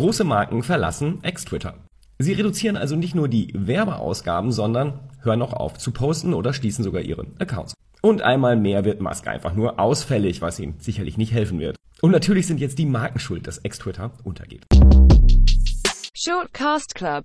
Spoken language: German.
Große Marken verlassen Ex-Twitter. Sie reduzieren also nicht nur die Werbeausgaben, sondern hören auch auf zu posten oder schließen sogar ihre Accounts. Und einmal mehr wird Musk einfach nur ausfällig, was ihm sicherlich nicht helfen wird. Und natürlich sind jetzt die Marken schuld, dass Ex-Twitter untergeht. Shortcast Club